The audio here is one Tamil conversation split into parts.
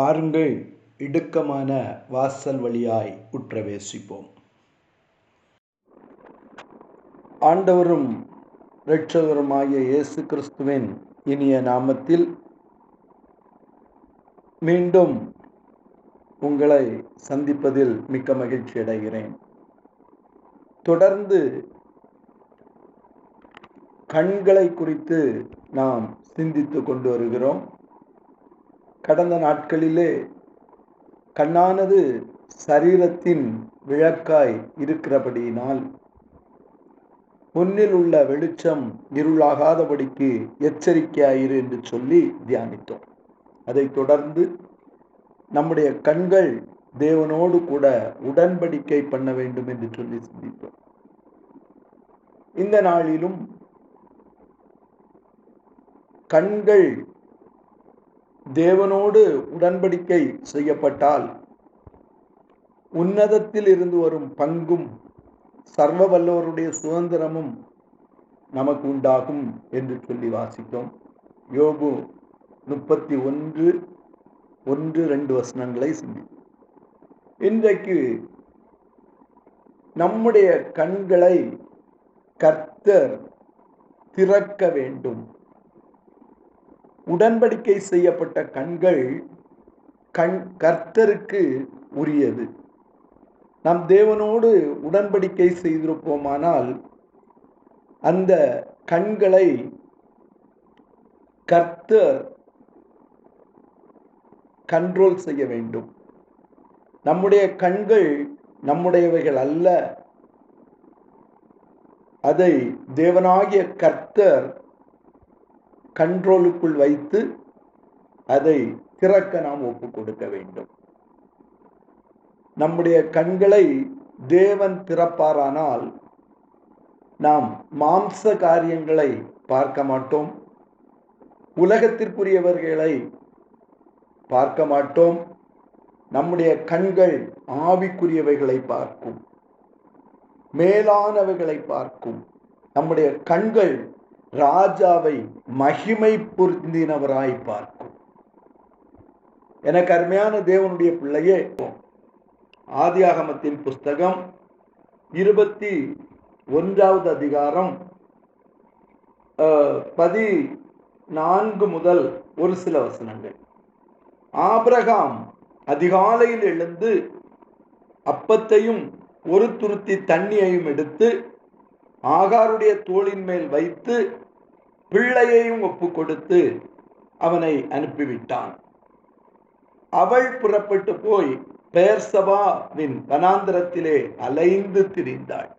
பாருங்கள் இடுக்கமான வாசல் வழியாய் உற்றவேசிப்போம். ஆண்டவரும் இரட்சகருமாகிய இயேசு கிறிஸ்துவின் இனிய நாமத்தில் மீண்டும் உங்களை சந்திப்பதில் மிக்க மகிழ்ச்சி அடைகிறேன். தொடர்ந்து கண்களை குறித்து நாம் சிந்தித்து கொண்டு வருகிறோம். கடந்த நாட்களிலே கண்ணானது சரீரத்தின் விளக்காய் இருக்கிறபடியினால் முன்னில் உள்ள வெளிச்சம் இருளாகாதபடிக்கு எச்சரிக்கையாயிரு என்று சொல்லி தியானித்தோம். அதை தொடர்ந்து நம்முடைய கண்கள் தேவனோடு கூட உடன்படிக்கை பண்ண வேண்டும் என்று சொல்லி சிந்தித்தோம். இந்த நாளிலும் கண்கள் தேவனோடு உடன்படிக்கை செய்யப்பட்டால் உன்னதத்தில் இருந்து வரும் பங்கும் சர்வ வல்லவருடைய சுதந்திரமும் நமக்கு உண்டாகும் என்று சொல்லி வாசித்தோம். யோபு முப்பத்தி ஒன்று ஒன்று ரெண்டு வசனங்களை சிந்தி இன்றைக்கு நம்முடைய கண்களை கர்த்தர் திறக்க வேண்டும். உடன்படிக்கை செய்யப்பட்ட கண்கள் கண் கர்த்தருக்கு உரியது. நம் தேவனோடு உடன்படிக்கை செய்திருப்போமானால் அந்த கண்களை கர்த்தர் கண்ட்ரோல் செய்ய வேண்டும். நம்முடைய கண்கள் நம்முடையவைகள் அல்ல. அதை தேவனாகிய கர்த்தர் கண்ட்ரோலுக்குள் வைத்து அதை திறக்க நாம் ஒப்பு கொடுக்க வேண்டும். நம்முடைய கண்களை தேவன் திறப்பாரானால் நாம் மாம்ச காரியங்களை பார்க்க மாட்டோம். உலகத்திற்குரியவர்களை பார்க்க மாட்டோம். நம்முடைய கண்கள் ஆவிக்குரியவைகளை பார்க்கும். மேலானவைகளை பார்க்கும். நம்முடைய கண்கள் ராஜாவை மகிமை பொருந்தினவராய் பார்க்கும். எனக்கு அருமையான தேவனுடைய பிள்ளையே ஆதியாகமத்தின் புஸ்தகம் இருபத்தி ஒன்றாவது அதிகாரம் பதி நான்கு முதல் ஒரு சில வசனங்கள். ஆபிரகாம் அதிகாலையில் எழுந்து அப்பத்தையும் ஒரு துருத்தி தண்ணியையும் எடுத்து ஆகாருடைய தோளின் மேல் வைத்து பிள்ளையையும் ஒப்பு கொடுத்து அவனை அனுப்பிவிட்டான். அவள் புறப்பட்டு போய் பெயர்சபாவின் வனாந்திரத்திலே அலைந்து திரிந்தாள்.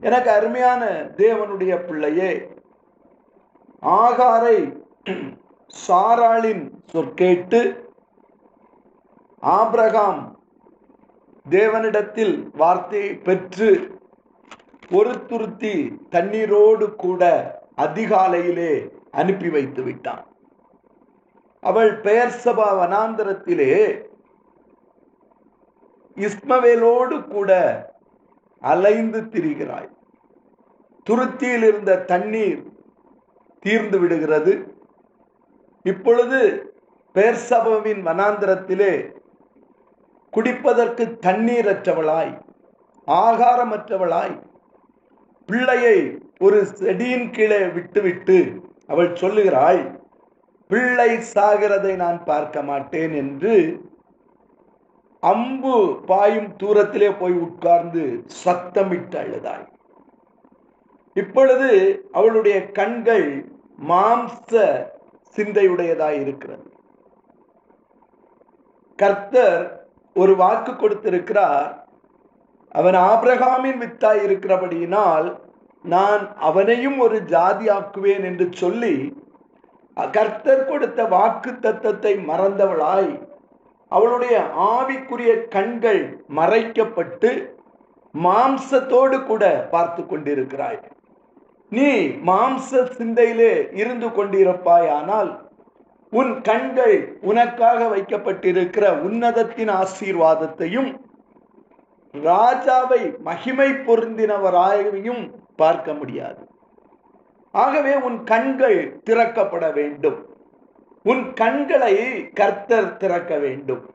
எனக்கு அருமையான தேவனுடைய பிள்ளையே ஆகாரை சாராளின் சொற்கேட்டு ஆப்ரகாம் தேவனிடத்தில் வார்த்தையை பெற்று ஒரு துருத்தி தண்ணீரோடு கூட அதிகாலையிலே அனுப்பி வைத்து விட்டான். அவள் பெயர் சபா வனாந்தரத்திலே இஸ்மவேலோடு கூட அலைந்து திரிகிறாய். துருத்தியில் இருந்த தண்ணீர் தீர்ந்து விடுகிறது. இப்பொழுது பேர்சபவின் வனாந்திரத்திலே குடிப்பதற்கு தண்ணீரற்றவளாய் ஆகாரமற்றவளாய் பிள்ளையை ஒரு செடியின் கீழே விட்டுவிட்டு அவள் சொல்லுகிறாள் பிள்ளை சாகிறதை நான் பார்க்க மாட்டேன் என்று அம்பு பாயும் தூரத்திலே போய் உட்கார்ந்து சத்தமிட்டு அழுதாள் இப்பொழுது அவளுடைய கண்கள் மாம்ச சிந்தையுடையதாய் இருக்கிறது. கர்த்தர் ஒரு வாக்கு கொடுத்திருக்கிறார் அவன் ஆபிரகாமின் வித்தாய் இருக்கிறபடியினால் நான் அவனையும் ஒரு ஜாதி ஆக்குவேன் என்று சொல்லி கர்த்தர் கொடுத்த வாக்கு தத்தத்தை மறந்தவளாய். அவளுடைய ஆவிக்குரிய கண்கள் மறைக்கப்பட்டு மாம்சத்தோடு கூட பார்த்து கொண்டிருக்கிறாய். நீ மாம்ச சிந்தையிலே இருந்து கொண்டிருப்பாய் ஆனால் உன் கண்கள் உனக்காக வைக்கப்பட்டிருக்கிற உன்னதத்தின் ஆசீர்வாதத்தையும் ராஜாவை மகிமை பொருந்தினவராயும் பார்க்க முடியாது. ஆகவே உன் கண்கள் திறக்கப்பட வேண்டும். உன் கண்களை கர்த்தர் திறக்க வேண்டும்.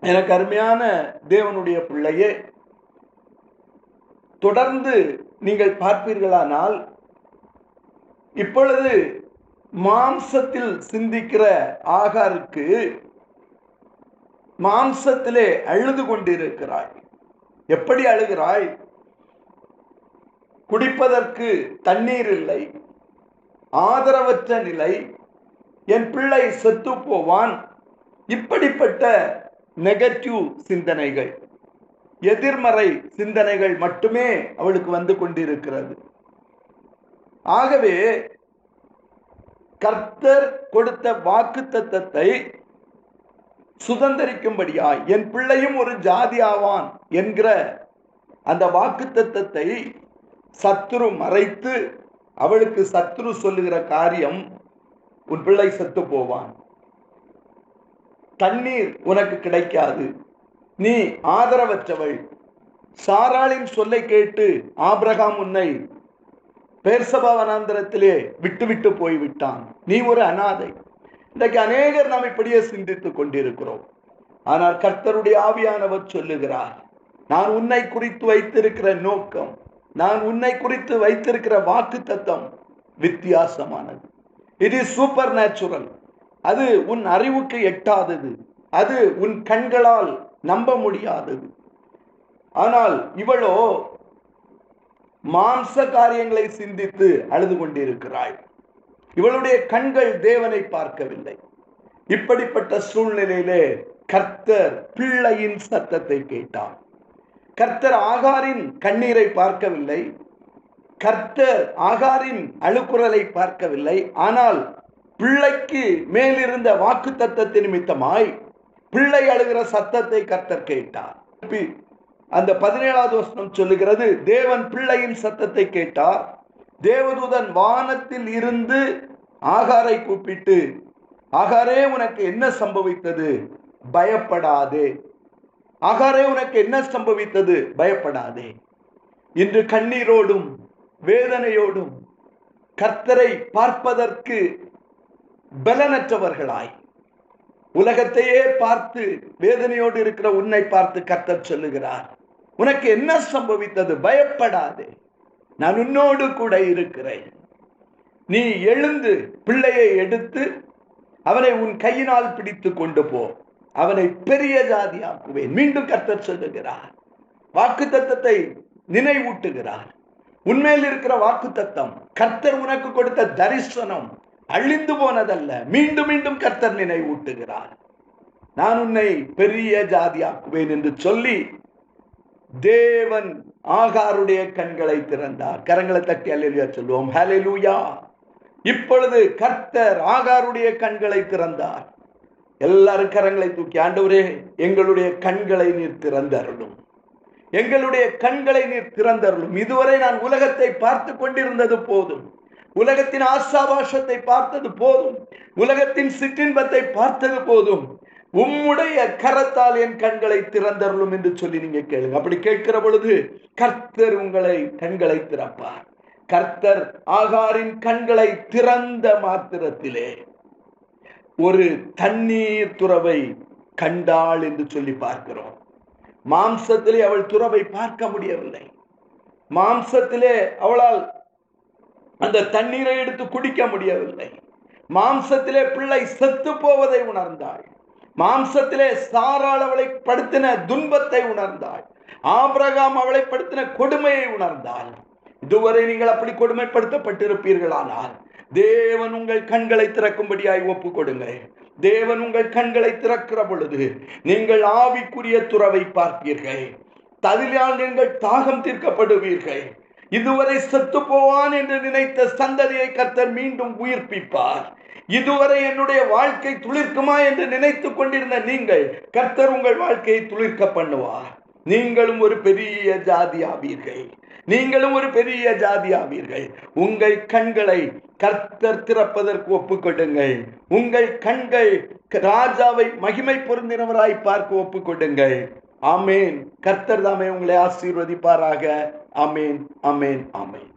எனக்கு அருமையான தேவனுடைய பிள்ளையே தொடர்ந்து நீங்கள் பார்ப்பீர்களானால் இப்பொழுது மாம்சத்தில் சிந்திக்கிற ஆகாருக்கு மாம்சத்திலே அழுது கொண்டிருக்கிறாய். எப்படி அழுகிறாய்? குடிப்பதற்கு தண்ணீர் இல்லை. ஆதரவற்ற நிலை. என் பிள்ளை செத்து போவான். இப்படிப்பட்ட நெகட்டிவ் சிந்தனைகள். எதிர்மறை சிந்தனைகள் மட்டுமே அவளுக்கு வந்து கொண்டிருக்கிறது. ஆகவே கர்த்தர் கொடுத்த வாக்கு தத்தத்தை சுதந்திரிக்கும்படியாய் என் பிள்ளையும் ஒரு ஜாதி ஆவான் என்கிற அந்த வாக்கு தத்தத்தை சத்துரு மறைத்து அவளுக்கு சத்துரு சொல்லுகிற காரியம் உன் பிள்ளை செத்து போவான். தண்ணீர் உனக்கு கிடைக்காது. நீ ஆதரவற்றவள். சாராளின் சொல்லை கேட்டு ஆபிரகாம் உன்னை பேர்சபா வனாந்திரத்திலே விட்டுவிட்டு போய்விட்டான். நீ ஒரு அனாதை. இன்றைக்கு அநேகர் நாம் இப்படியே சிந்தித்துக் கொண்டிருக்கிறோம். ஆனால் கர்த்தருடைய ஆவியானவர் சொல்லுகிறார் நான் உன்னை குறித்து வைத்திருக்கிற நோக்கம் நான் உன்னை குறித்து வைத்திருக்கிற வாக்கு தத்தம் வித்தியாசமானது. இட் இஸ் சூப்பர் நேச்சுரல் அது உன் அறிவுக்கு எட்டாதது. அது உன் கண்களால் நம்ப முடியாதது. ஆனால் இவளோ மாம்ச காரியங்களை சிந்தித்து அழுது கொண்டிருக்கிறாள் இவளுடைய கண்கள் தேவனை பார்க்கவில்லை. இப்படிப்பட்ட சூழ்நிலையிலே கர்த்தர் பிள்ளையின் சத்தத்தை கேட்டார். கர்த்தர் ஆகாரின் கண்ணீரை பார்க்கவில்லை. கர்த்தர் ஆகாரின் அழுக்குறலை பார்க்கவில்லை. ஆனால் பிள்ளைக்கு மேலிருந்த வாக்கு தத்தத்தை நிமித்தமாய் பிள்ளை அழுகிற சத்தத்தை கர்த்தர் கேட்டார். அந்த பதினேழாவது வசனம் சொல்லுகிறது தேவன் பிள்ளையின் சத்தத்தை கேட்டார். தேவதூதன் வானத்தில் இருந்து ஆகாரை கூப்பிட்டு ஆகாரே உனக்கு என்ன சம்பவித்தது? பயப்படாதே. ஆகாரே உனக்கு என்ன சம்பவித்தது? பயப்படாதே. இன்று கண்ணீரோடும் வேதனையோடும் கர்த்தரை பார்ப்பதற்கு பலனற்றவர்களாய். உலகத்தையே பார்த்து வேதனையோடு இருக்கிற உன்னை பார்த்து கர்த்தர் சொல்லுகிறார் உனக்கு என்ன சம்பவித்தது? பயப்படாதே. நான் உன்னோடு கூட இருக்கிறேன். நீ எழுந்து பிள்ளையை எடுத்து அவனை உன் கையினால் பிடித்து கொண்டு போ. அவனை பெரிய ஜாதியாக்குவேன். மீண்டும் கர்த்தர் சொல்லுகிறார். வாக்கு தத்தத்தை நினைவூட்டுகிறார் உண்மையில் இருக்கிற வாக்கு தத்தம் கர்த்தர் உனக்கு கொடுத்த தரிசனம் அழிந்து போனதல்ல. மீண்டும் மீண்டும் கர்த்தர் நினைவூட்டுகிறார். நான் உன்னை பெரிய ஜாதியாக்குவேன் என்று சொல்லி தேவன் ஆகாருடைய கண்களை திறந்தார். கரங்களை தட்டி அல்லா சொல்லுவோம். ஹalleluya. இப்பொழுது கர்த்தர் ஆகாருடைய கண்களை திறந்தார். எல்லாரும் கரங்களை தூக்கி ஆண்டவரே எங்களுடைய கண்களை நீர் திறந்தருளும். எங்களுடைய கண்களை நீர் திறந்தருளும். இதுவரை நான் உலகத்தை பார்த்து கொண்டிருந்தது போதும். உலகத்தின் ஆசாபாஷத்தை பார்த்தது போதும். உலகத்தின் சிற்றின்பத்தை பார்த்தது போதும். உம்முடைய கரத்தால் என் கண்களை திறந்தருளும் என்று சொல்லி நீங்க கேளுங்க. அப்படி கேட்கிற பொழுது கர்த்தர் உங்களை கண்களை திறப்பார். கர்த்தர் ஆகாரின் கண்களை திறந்த மாத்திரத்திலே ஒரு தண்ணீர் துறவை கண்டாள் என்று சொல்லி பார்க்கிறோம். மாம்சத்திலே அவள் துறவை பார்க்க முடியவில்லை. மாம்சத்திலே அவளால் அந்த தண்ணீரை எடுத்து குடிக்க முடியவில்லை. மாம்சத்திலே பிள்ளை செத்து போவதை உணர்ந்தாள். மாம்சத்திலே சாரால் அவளை படுத்தின துன்பத்தை உணர்ந்தாள். ஆபிரகாம் அவளை படுத்தின கொடுமையை உணர்ந்தாள். இதுவரை நீங்கள் அப்படி கொடுமைப்படுத்தப்பட்டிருப்பீர்களானால் தேவன் உங்கள் கண்களை திறக்கும்படியாய் ஒப்பு கொடுங்கள் தேவன் உங்கள் கண்களை திறக்கிற பொழுது நீங்கள் ஆவிக்குரிய துறவை பார்ப்பீர்கள். ததிலால் நீங்கள் தாகம் தீர்க்கப்படுவீர்கள். இதுவரை செத்து போவான் என்று நினைத்த சந்ததியை கர்த்தர் மீண்டும் உயிர்ப்பிப்பார். இதுவரை என்னுடைய வாழ்க்கை துளிர்க்குமா என்று நினைத்துக் கொண்டிருந்த நீங்கள் கர்த்தர் உங்கள் வாழ்க்கையை துளிர்க்க பண்ணுவார். நீங்களும் ஒரு பெரிய ஜாதி ஆவீர்கள். நீங்களும் ஒரு பெரிய ஜாதி ஆவீர்கள். உங்கள் கண்களை கர்த்தர் திறப்பதற்கு ஒப்புக்கொடுங்கள். உங்கள் கண்கள் ராஜாவை மகிமை பொருந்தினவராய் பார்க்க ஒப்புக்கொடுங்கள். ஆமேன். கர்த்தர் தாமே உங்களை ஆசீர்வதிப்பாராக. அமேன் அமேன் அமேன்